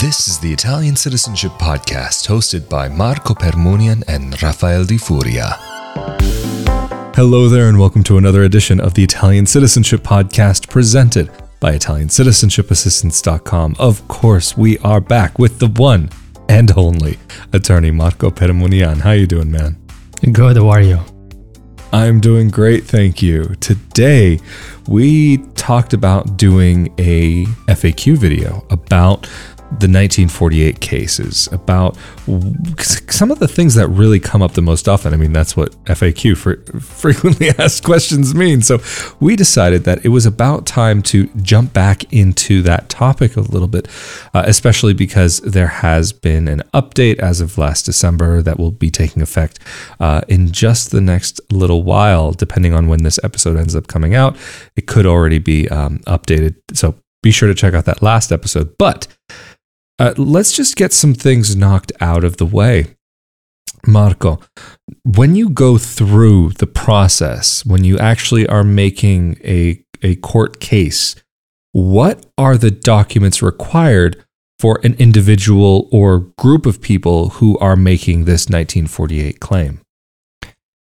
This is the Italian Citizenship Podcast hosted by Marco Permunian and Rafael Di Furia. Hello there, and welcome to another edition of the Italian Citizenship Podcast presented by Italiancitizenshipassistance.com. Of course, we are back with the one and only attorney Marco Permunian. How you doing, man? Good, how are you? I'm doing great, thank you. Today, we talked about doing a FAQ video about the 1948 cases, about some of the things that really come up the most often. I mean, that's what FAQ for frequently asked questions means. So we decided that it was about time to jump back into that topic a little bit, uh, especially because there has been an update as of last December that will be taking effect uh, in just the next little while, depending on when this episode ends up coming out. It could already be um, updated. So be sure to check out that last episode. But uh, let's just get some things knocked out of the way. Marco, when you go through the process, when you actually are making a, a court case, what are the documents required for an individual or group of people who are making this 1948 claim?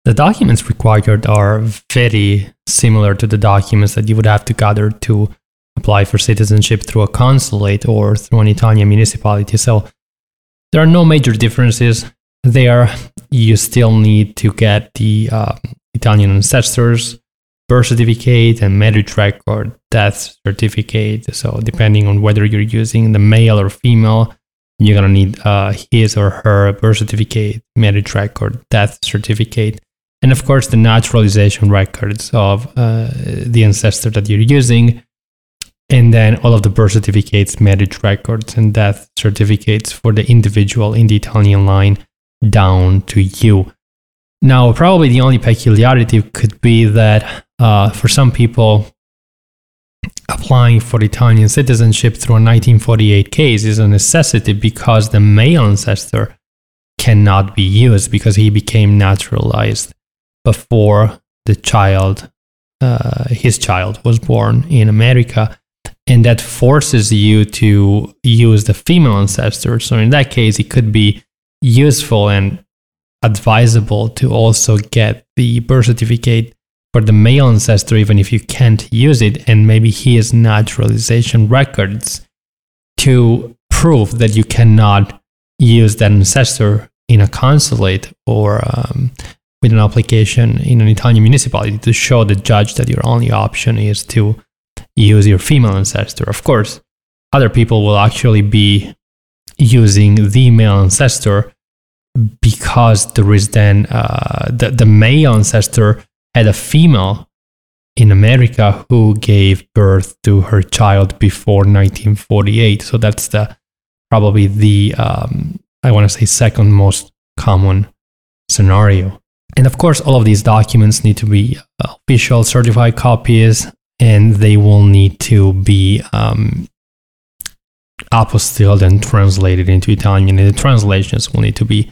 The documents required are very similar to the documents that you would have to gather to apply for citizenship through a consulate or through an Italian municipality. So there are no major differences there. You still need to get the uh, Italian ancestors birth certificate and marriage record, death certificate. So depending on whether you're using the male or female, you're gonna need uh, his or her birth certificate, marriage record, death certificate, and of course the naturalization records of uh, the ancestor that you're using and then all of the birth certificates, marriage records, and death certificates for the individual in the Italian line down to you. Now, probably the only peculiarity could be that uh, for some people, applying for Italian citizenship through a 1948 case is a necessity because the male ancestor cannot be used because he became naturalized before the child, uh, his child, was born in America and that forces you to use the female ancestor. So in that case, it could be useful and advisable to also get the birth certificate for the male ancestor, even if you can't use it, and maybe his naturalization records to prove that you cannot use that ancestor in a consulate or um, with an application in an Italian municipality to show the judge that your only option is to use your female ancestor. Of course, other people will actually be using the male ancestor because there is then uh, the, the male ancestor had a female in America who gave birth to her child before 1948. So that's the probably the um, I want to say second most common scenario. And of course, all of these documents need to be official certified copies and they will need to be um, apostilled and translated into Italian. And the translations will need to be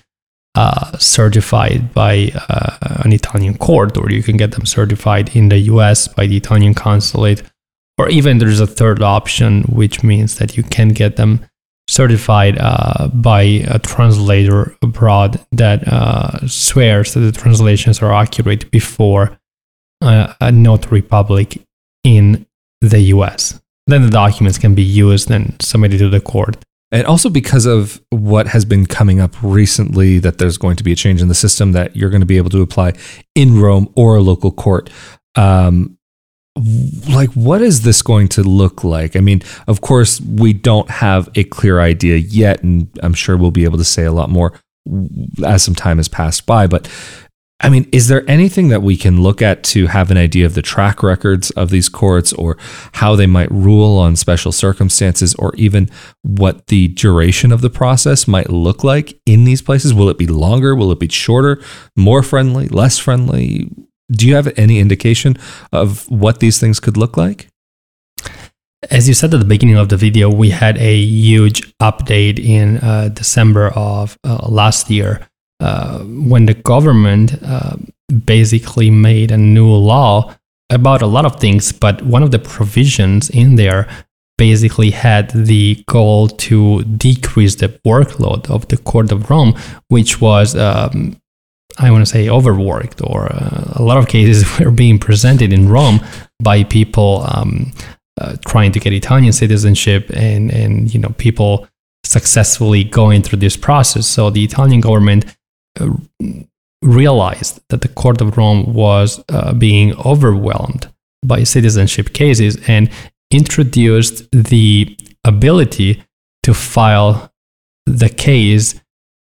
uh, certified by uh, an Italian court, or you can get them certified in the US by the Italian consulate. Or even there's a third option, which means that you can get them certified uh, by a translator abroad that uh, swears that the translations are accurate before uh, a notary public in the US. Then the documents can be used and submitted to the court. And also because of what has been coming up recently, that there's going to be a change in the system that you're going to be able to apply in Rome or a local court. Um, like, what is this going to look like? I mean, of course, we don't have a clear idea yet, and I'm sure we'll be able to say a lot more as some time has passed by. But I mean, is there anything that we can look at to have an idea of the track records of these courts or how they might rule on special circumstances or even what the duration of the process might look like in these places? Will it be longer? Will it be shorter? More friendly? Less friendly? Do you have any indication of what these things could look like? As you said at the beginning of the video, we had a huge update in uh, December of uh, last year uh, when the government uh, basically made a new law about a lot of things, but one of the provisions in there basically had the goal to decrease the workload of the Court of Rome, which was, um, I want to say, overworked, or uh, a lot of cases were being presented in Rome by people um, uh, trying to get Italian citizenship, and and you know people successfully going through this process. So the Italian government realized that the Court of Rome was uh, being overwhelmed by citizenship cases and introduced the ability to file the case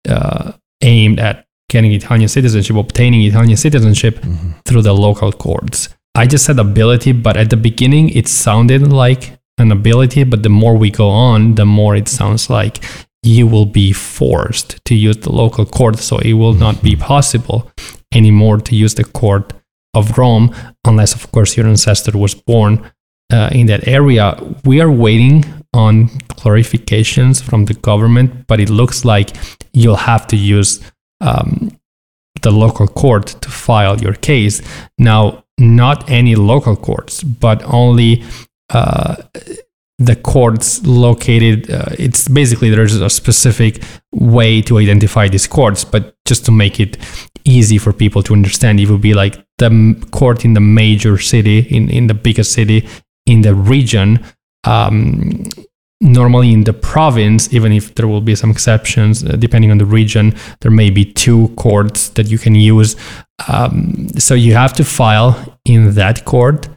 uh, aimed at getting Italian citizenship, obtaining Italian citizenship mm-hmm. through the local courts. I just said ability, but at the beginning it sounded like an ability, but the more we go on, the more it sounds like you will be forced to use the local court. So it will not be mm-hmm. possible anymore to use the court of Rome, unless, of course, your ancestor was born uh, in that area. We are waiting on clarifications from the government, but it looks like you'll have to use um, the local court to file your case. Now, not any local courts, but only uh, the courts located. Uh, it's basically there's a specific way to identify these courts, but just to make it easy for people to understand, it would be like the court in the major city, in, in the biggest city in the region. Um, normally in the province, even if there will be some exceptions uh, depending on the region, there may be two courts that you can use. Um, so you have to file in that court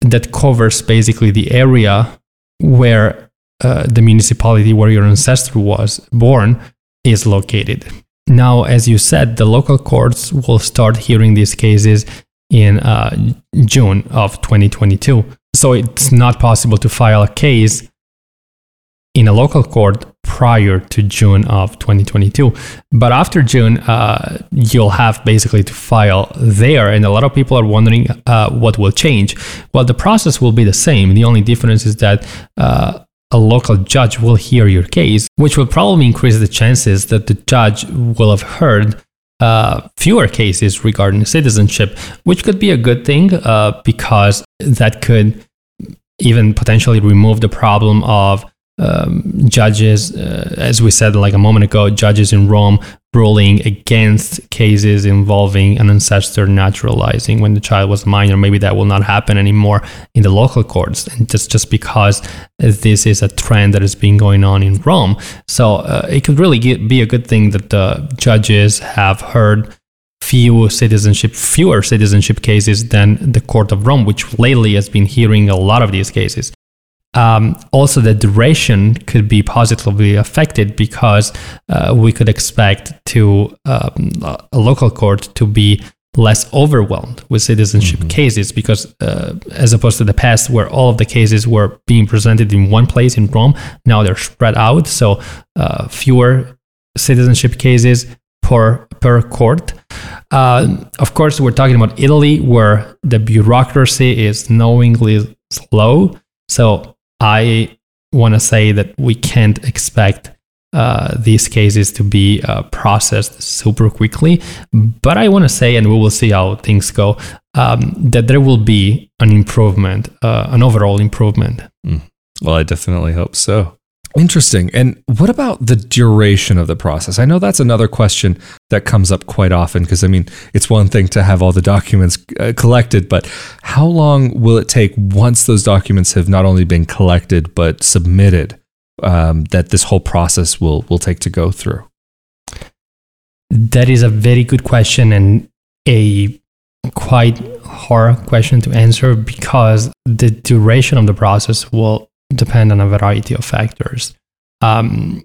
that covers basically the area where uh, the municipality where your ancestor was born is located. Now, as you said, the local courts will start hearing these cases in uh, June of 2022. So it's not possible to file a case in a local court prior to June of 2022. But after June, uh, you'll have basically to file there. And a lot of people are wondering uh, what will change. Well, the process will be the same. The only difference is that uh, a local judge will hear your case, which will probably increase the chances that the judge will have heard uh, fewer cases regarding citizenship, which could be a good thing uh, because that could even potentially remove the problem of um, judges, uh, as we said like a moment ago, judges in Rome ruling against cases involving an ancestor naturalizing when the child was minor. Maybe that will not happen anymore in the local courts, and just just because this is a trend that has been going on in Rome. So uh, it could really get, be a good thing that the judges have heard few citizenship, fewer citizenship cases than the Court of Rome, which lately has been hearing a lot of these cases. Um, also, the duration could be positively affected because uh, we could expect to um, a local court to be less overwhelmed with citizenship mm-hmm. cases because uh, as opposed to the past where all of the cases were being presented in one place in Rome, now they're spread out. So uh, fewer citizenship cases per per court. Uh, of course, we're talking about Italy, where the bureaucracy is knowingly slow. So I want to say that we can't expect uh, these cases to be uh, processed super quickly. But I want to say, and we will see how things go, um, that there will be an improvement, uh, an overall improvement. Mm. Well, I definitely hope so. Interesting. And what about the duration of the process? I know that's another question that comes up quite often because, I mean, it's one thing to have all the documents uh, collected, but how long will it take once those documents have not only been collected but submitted um, that this whole process will, will take to go through? That is a very good question and a quite hard question to answer because the duration of the process will depend on a variety of factors. Um,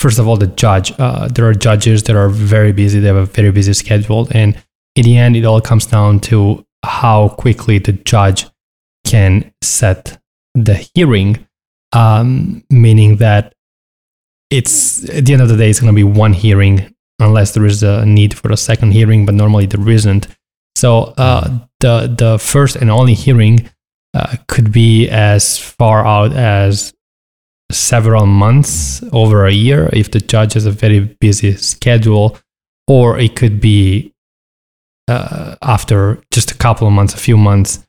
first of all, the judge. Uh, there are judges that are very busy. They have a very busy schedule, and in the end, it all comes down to how quickly the judge can set the hearing. Um, meaning that it's at the end of the day, it's going to be one hearing unless there is a need for a second hearing, but normally there isn't. So uh, the the first and only hearing uh, could be as far out as several months, over a year, if the judge has a very busy schedule, or it could be uh, after just a couple of months, a few months,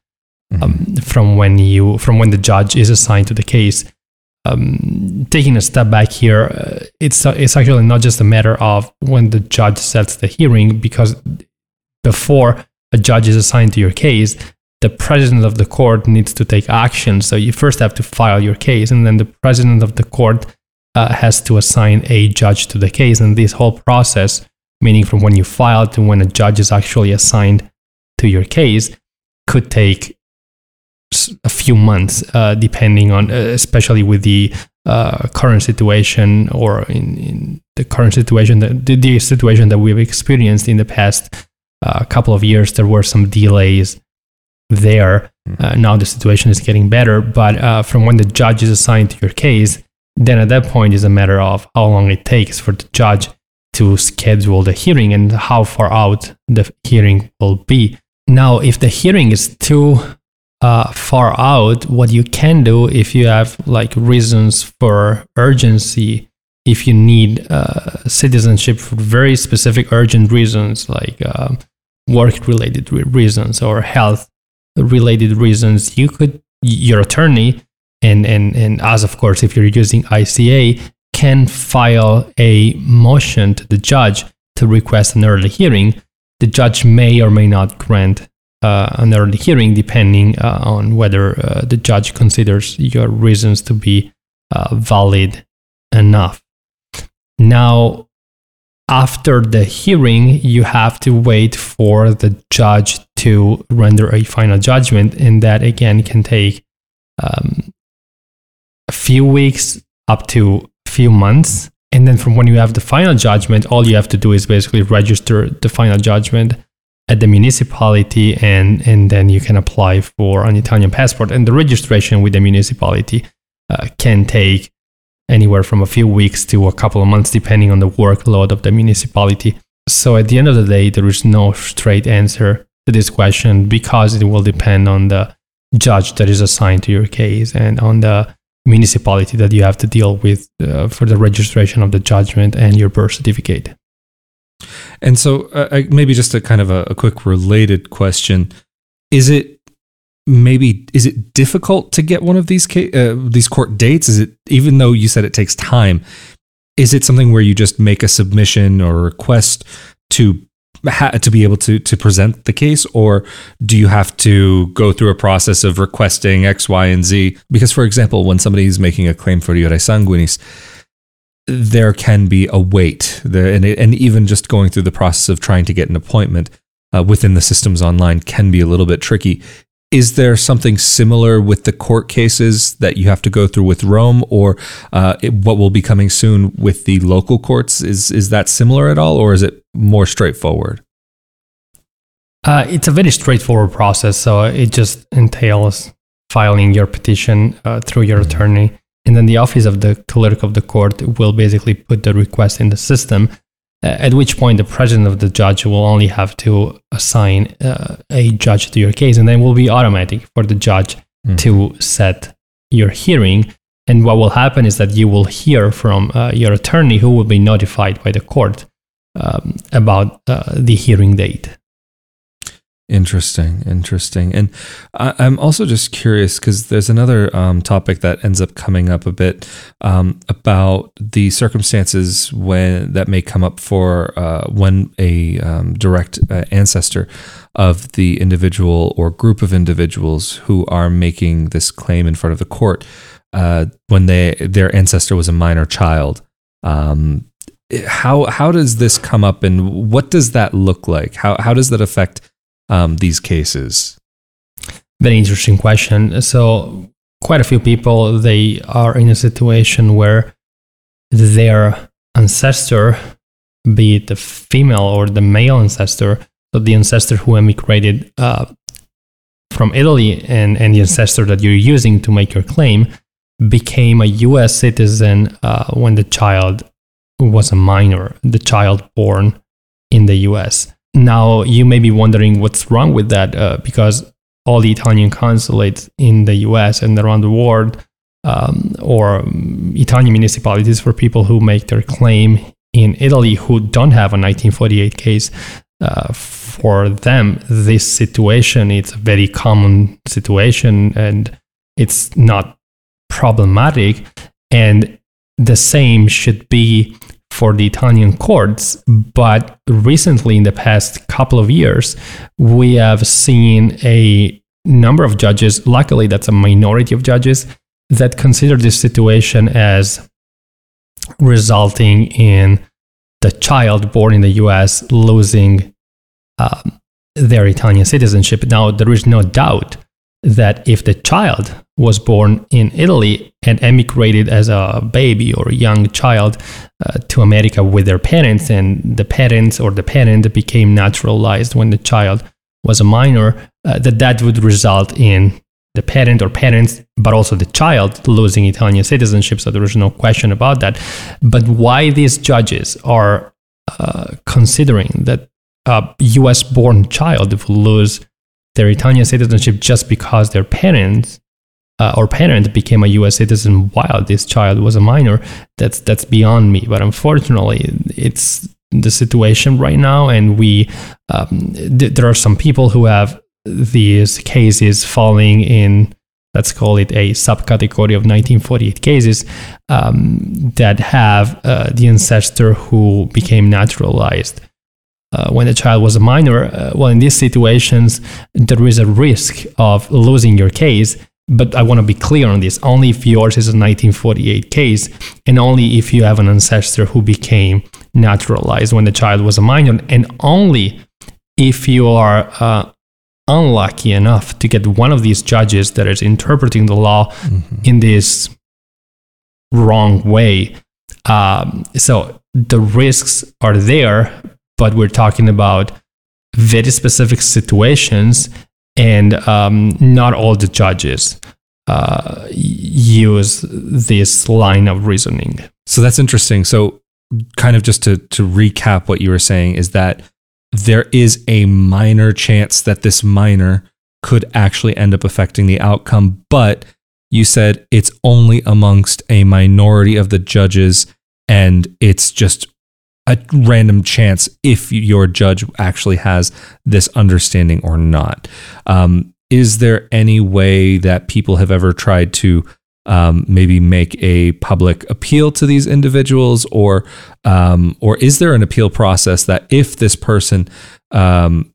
um, from when you from when the judge is assigned to the case. Um, taking a step back here, uh, it's uh, it's actually not just a matter of when the judge sets the hearing, because before a judge is assigned to your case, the president of the court needs to take action. So you first have to file your case, and then the president of the court uh, has to assign a judge to the case. And this whole process, meaning from when you file to when a judge is actually assigned to your case, could take a few months, uh, depending on, uh, especially with the uh, current situation or in, in, the current situation, that, the, situation that we've experienced in the past uh, couple of years, there were some delays there. Mm-hmm. Uh, now the situation is getting better, but uh, from when the judge is assigned to your case, then at that point is a matter of how long it takes for the judge to schedule the hearing and how far out the hearing will be. Now, if the hearing is too uh, far out, what you can do if you have like reasons for urgency, if you need uh, citizenship for very specific urgent reasons like uh, work related re- reasons or health related reasons, you could, your attorney, and, and, and as of course, if you're using ICA, can file a motion to the judge to request an early hearing. The judge may or may not grant uh, an early hearing depending uh, on whether uh, the judge considers your reasons to be uh, valid enough. Now, after the hearing, you have to wait for the judge to render a final judgment, and that again can take um, a few weeks up to a few months. And then from when you have the final judgment, all you have to do is basically register the final judgment at the municipality and, and then you can apply for an Italian passport. And the registration with the municipality uh, can take anywhere from a few weeks to a couple of months, depending on the workload of the municipality. So at the end of the day, there is no straight answer to this question because it will depend on the judge that is assigned to your case and on the municipality that you have to deal with uh, for the registration of the judgment and your birth certificate. And so, uh, maybe just a kind of a, a quick related question: Is it maybe is it difficult to get one of these uh, these court dates? Is it even though you said it takes time? Is it something where you just make a submission or request to ha- to be able to to present the case, or do you have to go through a process of requesting X, Y, and Z? Because, for example, when somebody is making a claim for iure sanguinis, there can be a wait there, and, and even just going through the process of trying to get an appointment uh, within the systems online can be a little bit tricky. Is there something similar with the court cases that you have to go through with Rome, or uh, what will be coming soon with the local courts? Is is that similar at all, or is it more straightforward? Uh, it's a very straightforward process. So it just entails filing your petition uh, through your attorney and then the office of the clerk of the court will basically put the request in the system, at which point the president of the judge will only have to assign uh, a judge to your case, and then will be automatic for the judge mm. to set your hearing. And what will happen is that you will hear from uh, your attorney who will be notified by the court um, about uh, the hearing date. Interesting, interesting. And I, am also just curious because there's another um, topic that ends up coming up a bit um, about the circumstances when that may come up for uh, when a um, direct uh, ancestor of the individual or group of individuals who are making this claim in front of the court uh, when they their ancestor was a minor child. Um, how how does this come up, and what does that look like? How how does that affect um, these cases? Very interesting question. So, quite a few people they are in a situation where their ancestor, be it the female or the male ancestor, so the ancestor who emigrated uh, from Italy and, and the ancestor that you're using to make your claim, became a U.S. citizen uh, when the child was a minor, the child born in the U.S. Now, you may be wondering what's wrong with that uh, because all the Italian consulates in the US and around the world, um, or um, Italian municipalities for people who make their claim in Italy who don't have a 1948 case, uh, for them, this situation it's a very common situation and it's not problematic. And the same should be for the Italian courts. But recently, in the past couple of years, we have seen a number of judges, luckily, that's a minority of judges, that consider this situation as resulting in the child born in the US losing um, their Italian citizenship. Now, there is no doubt that if the child was born in Italy and emigrated as a baby or a young child uh, to America with their parents, and the parents or the parent became naturalized when the child was a minor, uh, that that would result in the parent or parents, but also the child losing Italian citizenship. So there is no question about that. But why these judges are uh, considering that a US born child will lose their Italian citizenship just because their parents uh, or parent became a US citizen while this child was a minor, that's, that's beyond me. But unfortunately, it's the situation right now. And we, um, th- there are some people who have these cases falling in let's call it a subcategory of 1948 cases um, that have uh, the ancestor who became naturalized uh, when the child was a minor. Uh, well, in these situations, there is a risk of losing your case. But I want to be clear on this only if yours is a 1948 case, and only if you have an ancestor who became naturalized when the child was a minor, and only if you are uh, unlucky enough to get one of these judges that is interpreting the law mm-hmm. in this wrong way. Um, so the risks are there, but we're talking about very specific situations, and um, not all the judges uh, use this line of reasoning. So that's interesting. So, kind of just to to recap what you were saying is that there is a minor chance that this minor could actually end up affecting the outcome, but you said it's only amongst a minority of the judges and it's just a random chance if your judge actually has this understanding or not. Um, is there any way that people have ever tried to um, maybe make a public appeal to these individuals, or um, or is there an appeal process that if this person, um,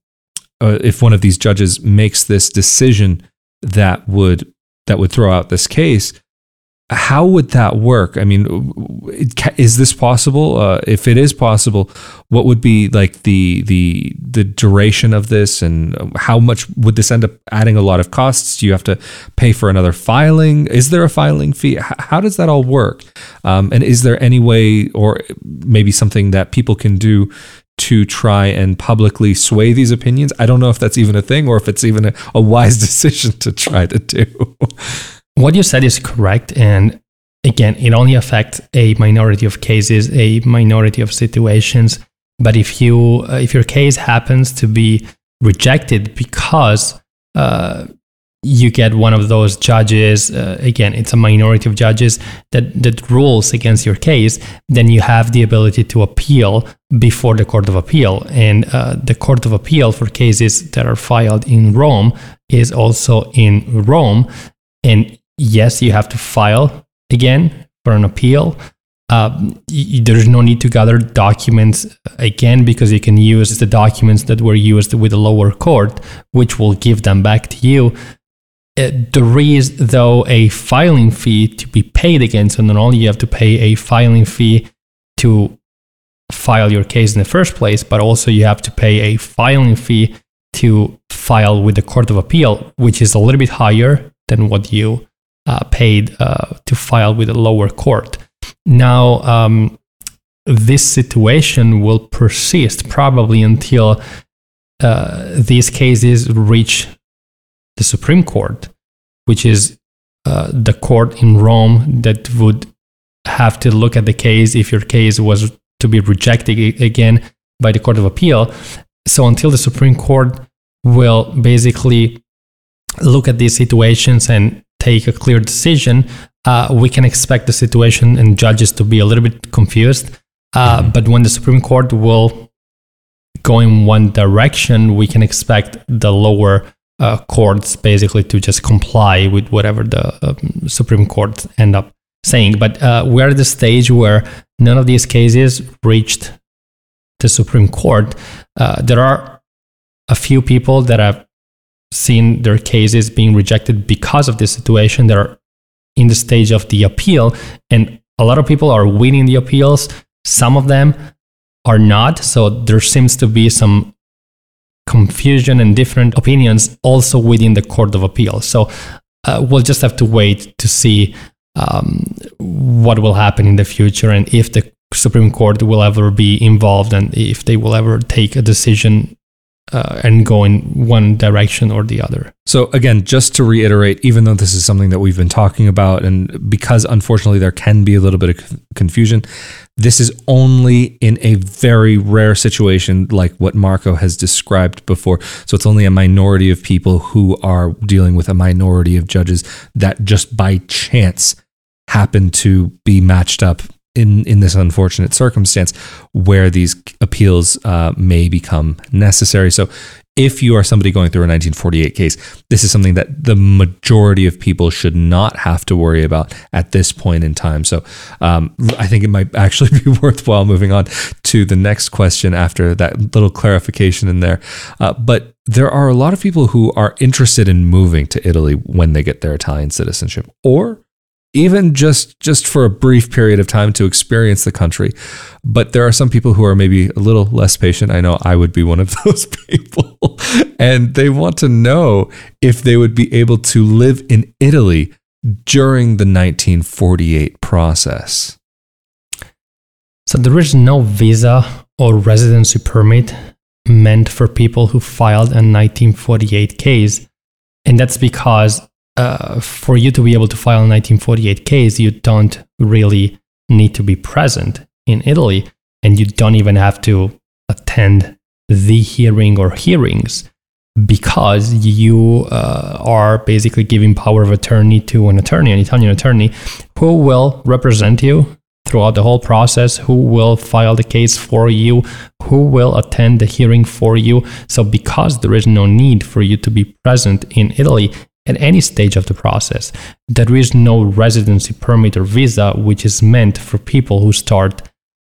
uh, if one of these judges makes this decision that would that would throw out this case, how would that work? I mean, is this possible? Uh, if it is possible, what would be like the the the duration of this, and how much would this end up adding a lot of costs? Do you have to pay for another filing? Is there a filing fee? How does that all work? Um, and is there any way, or maybe something that people can do to try and publicly sway these opinions? I don't know if that's even a thing, or if it's even a, a wise decision to try to do. What you said is correct. And again, it only affects a minority of cases, a minority of situations. But if you uh, if your case happens to be rejected because uh, you get one of those judges, uh, again, it's a minority of judges that, that rules against your case, then you have the ability to appeal before the Court of Appeal. And uh, the Court of Appeal for cases that are filed in Rome is also in Rome. And yes, you have to file again for an appeal. Uh, there's no need to gather documents again because you can use the documents that were used with the lower court, which will give them back to you. Uh, there is, though, a filing fee to be paid again. So not only you have to pay a filing fee to file your case in the first place, but also you have to pay a filing fee to file with the Court of Appeal, which is a little bit higher than what you uh, paid uh, to file with a lower court. Now, um, this situation will persist probably until uh, these cases reach the Supreme Court, which is uh, the court in Rome that would have to look at the case if your case was to be rejected again by the Court of Appeal. So until the Supreme Court will basically look at these situations and take a clear decision, uh, we can expect the situation and judges to be a little bit confused. Uh, mm-hmm. But when the Supreme Court will go in one direction, we can expect the lower uh, courts basically to just comply with whatever the um, Supreme Court end up saying. But uh, we're at the stage where none of these cases reached the Supreme Court. Uh, there are a few people that have seen their cases being rejected because of this situation. They're in the stage of the appeal, and a lot of people are winning the appeals. Some of them are not. So there seems to be some confusion and different opinions also within the Court of Appeal. So uh, we'll just have to wait to see um, what will happen in the future and if the Supreme Court will ever be involved and if they will ever take a decision uh, and go in one direction or the other. So, again, just to reiterate, even though this is something that we've been talking about, and because unfortunately there can be a little bit of confusion, this is only in a very rare situation like what Marco has described before. So, it's only a minority of people who are dealing with a minority of judges that just by chance happen to be matched up in in this unfortunate circumstance where these appeals uh, may become necessary. So, if you are somebody going through a 1948 case, this is something that the majority of people should not have to worry about at this point in time. So, um, I think it might actually be worthwhile moving on to the next question after that little clarification in there. Uh, but there are a lot of people who are interested in moving to Italy when they get their Italian citizenship, or even just just for a brief period of time to experience the country. But there are some people who are maybe a little less patient. I know i would be one of those people. And they want to know if they would be able to live in italy during the 1948 process. So there is no visa or residency permit meant for people who filed a 1948 case. And that's because uh, for you to be able to file a 1948 case, you don't really need to be present in Italy, and you don't even have to attend the hearing or hearings because you uh, are basically giving power of attorney to an attorney, an Italian attorney, who will represent you throughout the whole process, who will file the case for you, who will attend the hearing for you. So, because there is no need for you to be present in Italy, at any stage of the process. There is no residency permit or visa which is meant for people who start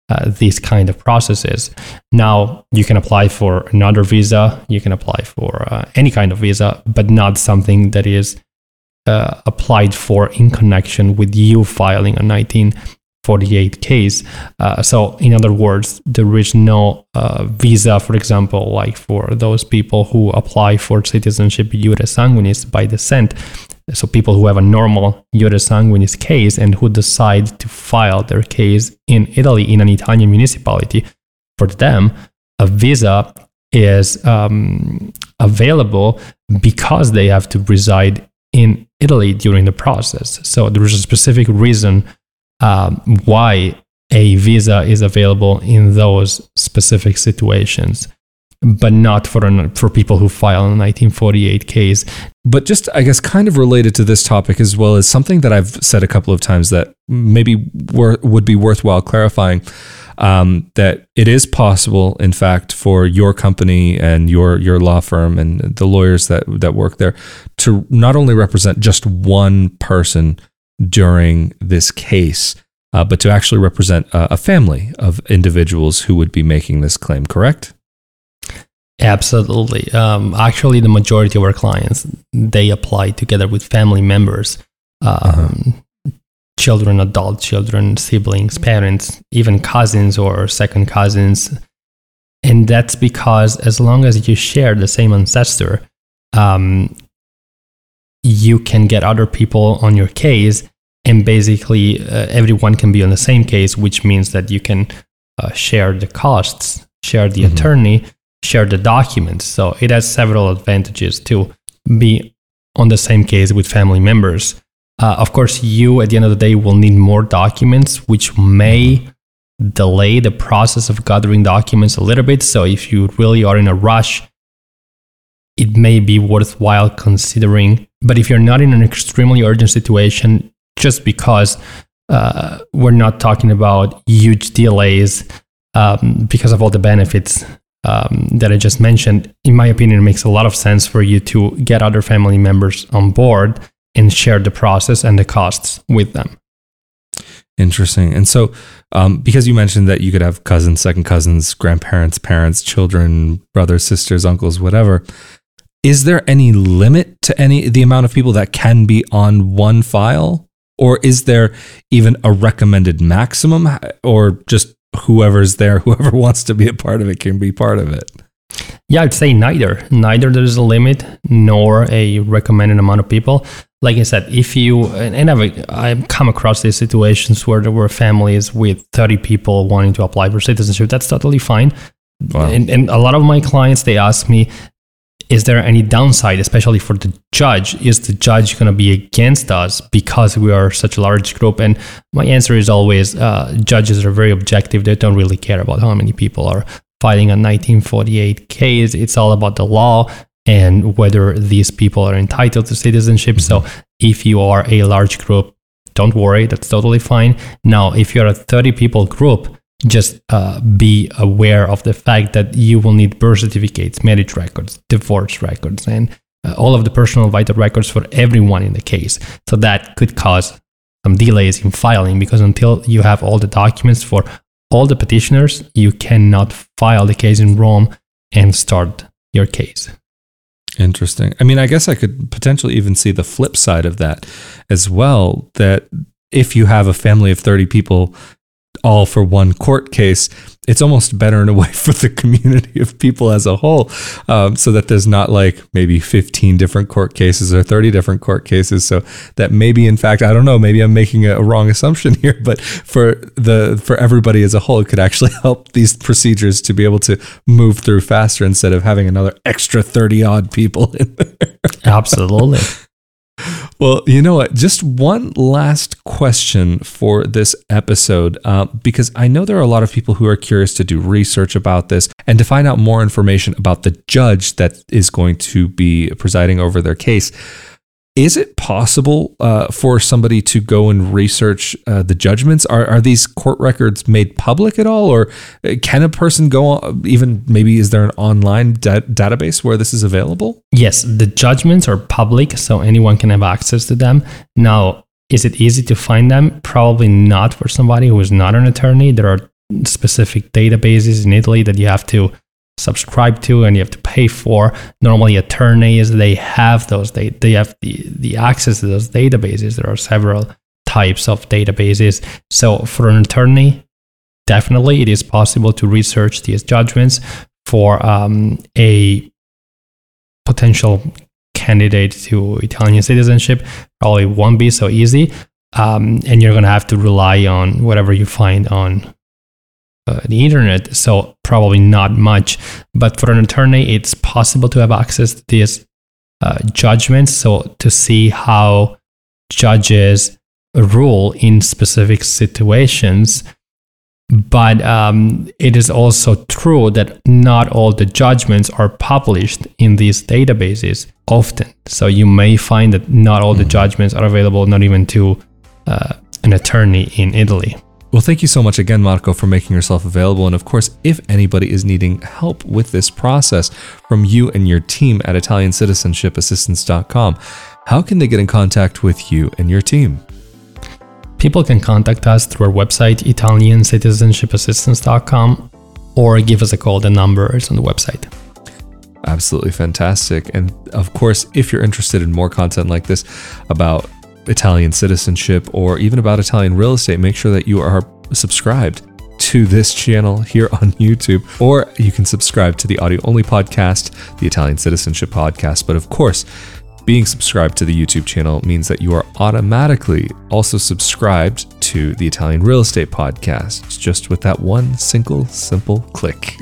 uh, these kind of processes. Now, you can apply for another visa, you can apply for uh, any kind of visa, but not something that is uh, applied for in connection with you filing a 19 48 case. Uh, so, in other words, there is no uh, visa, for example, like for those people who apply for citizenship iure sanguinis by descent. So, people who have a normal iure sanguinis case and who decide to file their case in Italy in an Italian municipality, for them, a visa is um, available because they have to reside in Italy during the process. So, there is a specific reason um, why a visa is available in those specific situations but not for an, for people who file a 1948 case. But just, I guess, kind of related to this topic as well as something that I've said a couple of times that maybe wor- would be worthwhile clarifying. Um, that it is possible, in fact, for your company and your your law firm and the lawyers that that work there to not only represent just one person during this case, uh, but to actually represent a, a family of individuals who would be making this claim, correct? Absolutely. Um, actually, the majority of our clients they apply together with family members, um, uh-huh. children, adult children, siblings, parents, even cousins or second cousins, and that's because as long as you share the same ancestor, um, you can get other people on your case and basically uh, everyone can be on the same case which means that you can uh, share the costs share the mm-hmm. attorney share the documents so it has several advantages to be on the same case with family members uh, of course you at the end of the day will need more documents which may delay the process of gathering documents a little bit so if you really are in a rush it may be worthwhile considering. But if you're not in an extremely urgent situation, just because uh, we're not talking about huge delays um, because of all the benefits um, that I just mentioned, in my opinion, it makes a lot of sense for you to get other family members on board and share the process and the costs with them. Interesting. And so, um, because you mentioned that you could have cousins, second cousins, grandparents, parents, children, brothers, sisters, uncles, whatever, is there any limit to any the amount of people that can be on one file, or is there even a recommended maximum, or just whoever's there, whoever wants to be a part of it can be part of it? Yeah, I'd say neither. Neither there's a limit nor a recommended amount of people like I said, if you and I've I've come across these situations where there were families with 30 people wanting to apply for citizenship. That's totally fine. Wow. And, and a lot of my clients they ask me, is there any downside, especially for the judge? Is the judge going to be against us because we are such a large group? And my answer is always, uh, judges are very objective. They don't really care about how many people are fighting a 1948 case. It's all about the law and whether these people are entitled to citizenship. So if you are a large group, don't worry, that's totally fine. Now, if you're a 30 people group, just uh, be aware of the fact that you will need birth certificates, marriage records, divorce records, and uh, all of the personal vital records for everyone in the case. So that could cause some delays in filing because until you have all the documents for all the petitioners, you cannot file the case in Rome and start your case. Interesting. I mean, I guess I could potentially even see the flip side of that as well. That if you have a family of 30 people all for one court case, it's almost better in a way for the community of people as a whole, um, so that there's not like maybe 15 different court cases or 30 different court cases. So that maybe, in fact, I don't know, maybe I'm making a wrong assumption here, but for the for everybody as a whole, it could actually help these procedures to be able to move through faster instead of having another extra 30 odd people in there. Absolutely. Well, you know what? Just one last question for this episode, uh, because I know there are a lot of people who are curious to do research about this and to find out more information about the judge that is going to be presiding over their case. Is it possible uh, for somebody to go and research uh, the judgments? Are, are these court records made public at all? Or uh, can a person go on, even maybe is there an online da- database where this is available? Yes, the judgments are public, so anyone can have access to them. Now, is it easy to find them? Probably not for somebody who is not an attorney. There are specific databases in Italy that you have to subscribe to and you have to pay for. Normally, attorneys they have those they they have the the access to those databases. There are several types of databases. So for an attorney, definitely it is possible to research these judgments for um, a potential candidate to Italian citizenship. Probably won't be so easy. Um, and you're going to have to rely on whatever you find on uh, the internet, so probably not much. But for an attorney, it's possible to have access to these uh, judgments, so to see how judges rule in specific situations. But um, it is also true that not all the judgments are published in these databases often. So you may find that not all the mm-hmm. judgments are available, not even to uh, an attorney in Italy. Well, thank you so much again, Marco, for making yourself available. And of course, if anybody is needing help with this process from you and your team at Italiancitizenshipassistance.com, how can they get in contact with you and your team? People can contact us through our website, Italiancitizenshipassistance.com, or give us a call. The number is on the website. Absolutely fantastic. And of course, if you're interested in more content like this about Italian citizenship or even about Italian real estate, make sure that you are subscribed to this channel here on YouTube, or you can subscribe to the audio only podcast, the Italian Citizenship Podcast. But of course, being subscribed to the YouTube channel means that you are automatically also subscribed to the Italian Real Estate Podcast, just with that one single, simple click.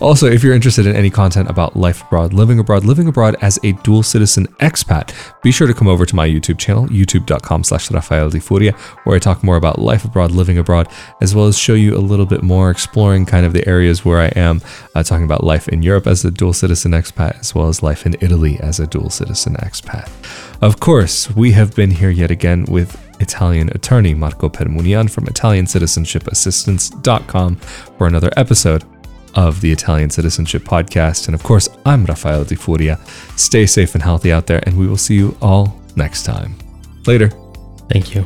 Also, if you're interested in any content about life abroad, living abroad, living abroad as a dual citizen expat, be sure to come over to my YouTube channel, youtube.com slash Rafael Di Furia, where I talk more about life abroad, living abroad, as well as show you a little bit more, exploring kind of the areas where I am, uh, talking about life in Europe as a dual citizen expat, as well as life in Italy as a dual citizen expat. Of course, we have been here yet again with Italian attorney Marco Permunian from ItaliancitizenshipAssistance.com for another episode of the Italian Citizenship Podcast. And of course, I'm Rafael Di Furia. Stay safe and healthy out there, and we will see you all next time. Later. Thank you.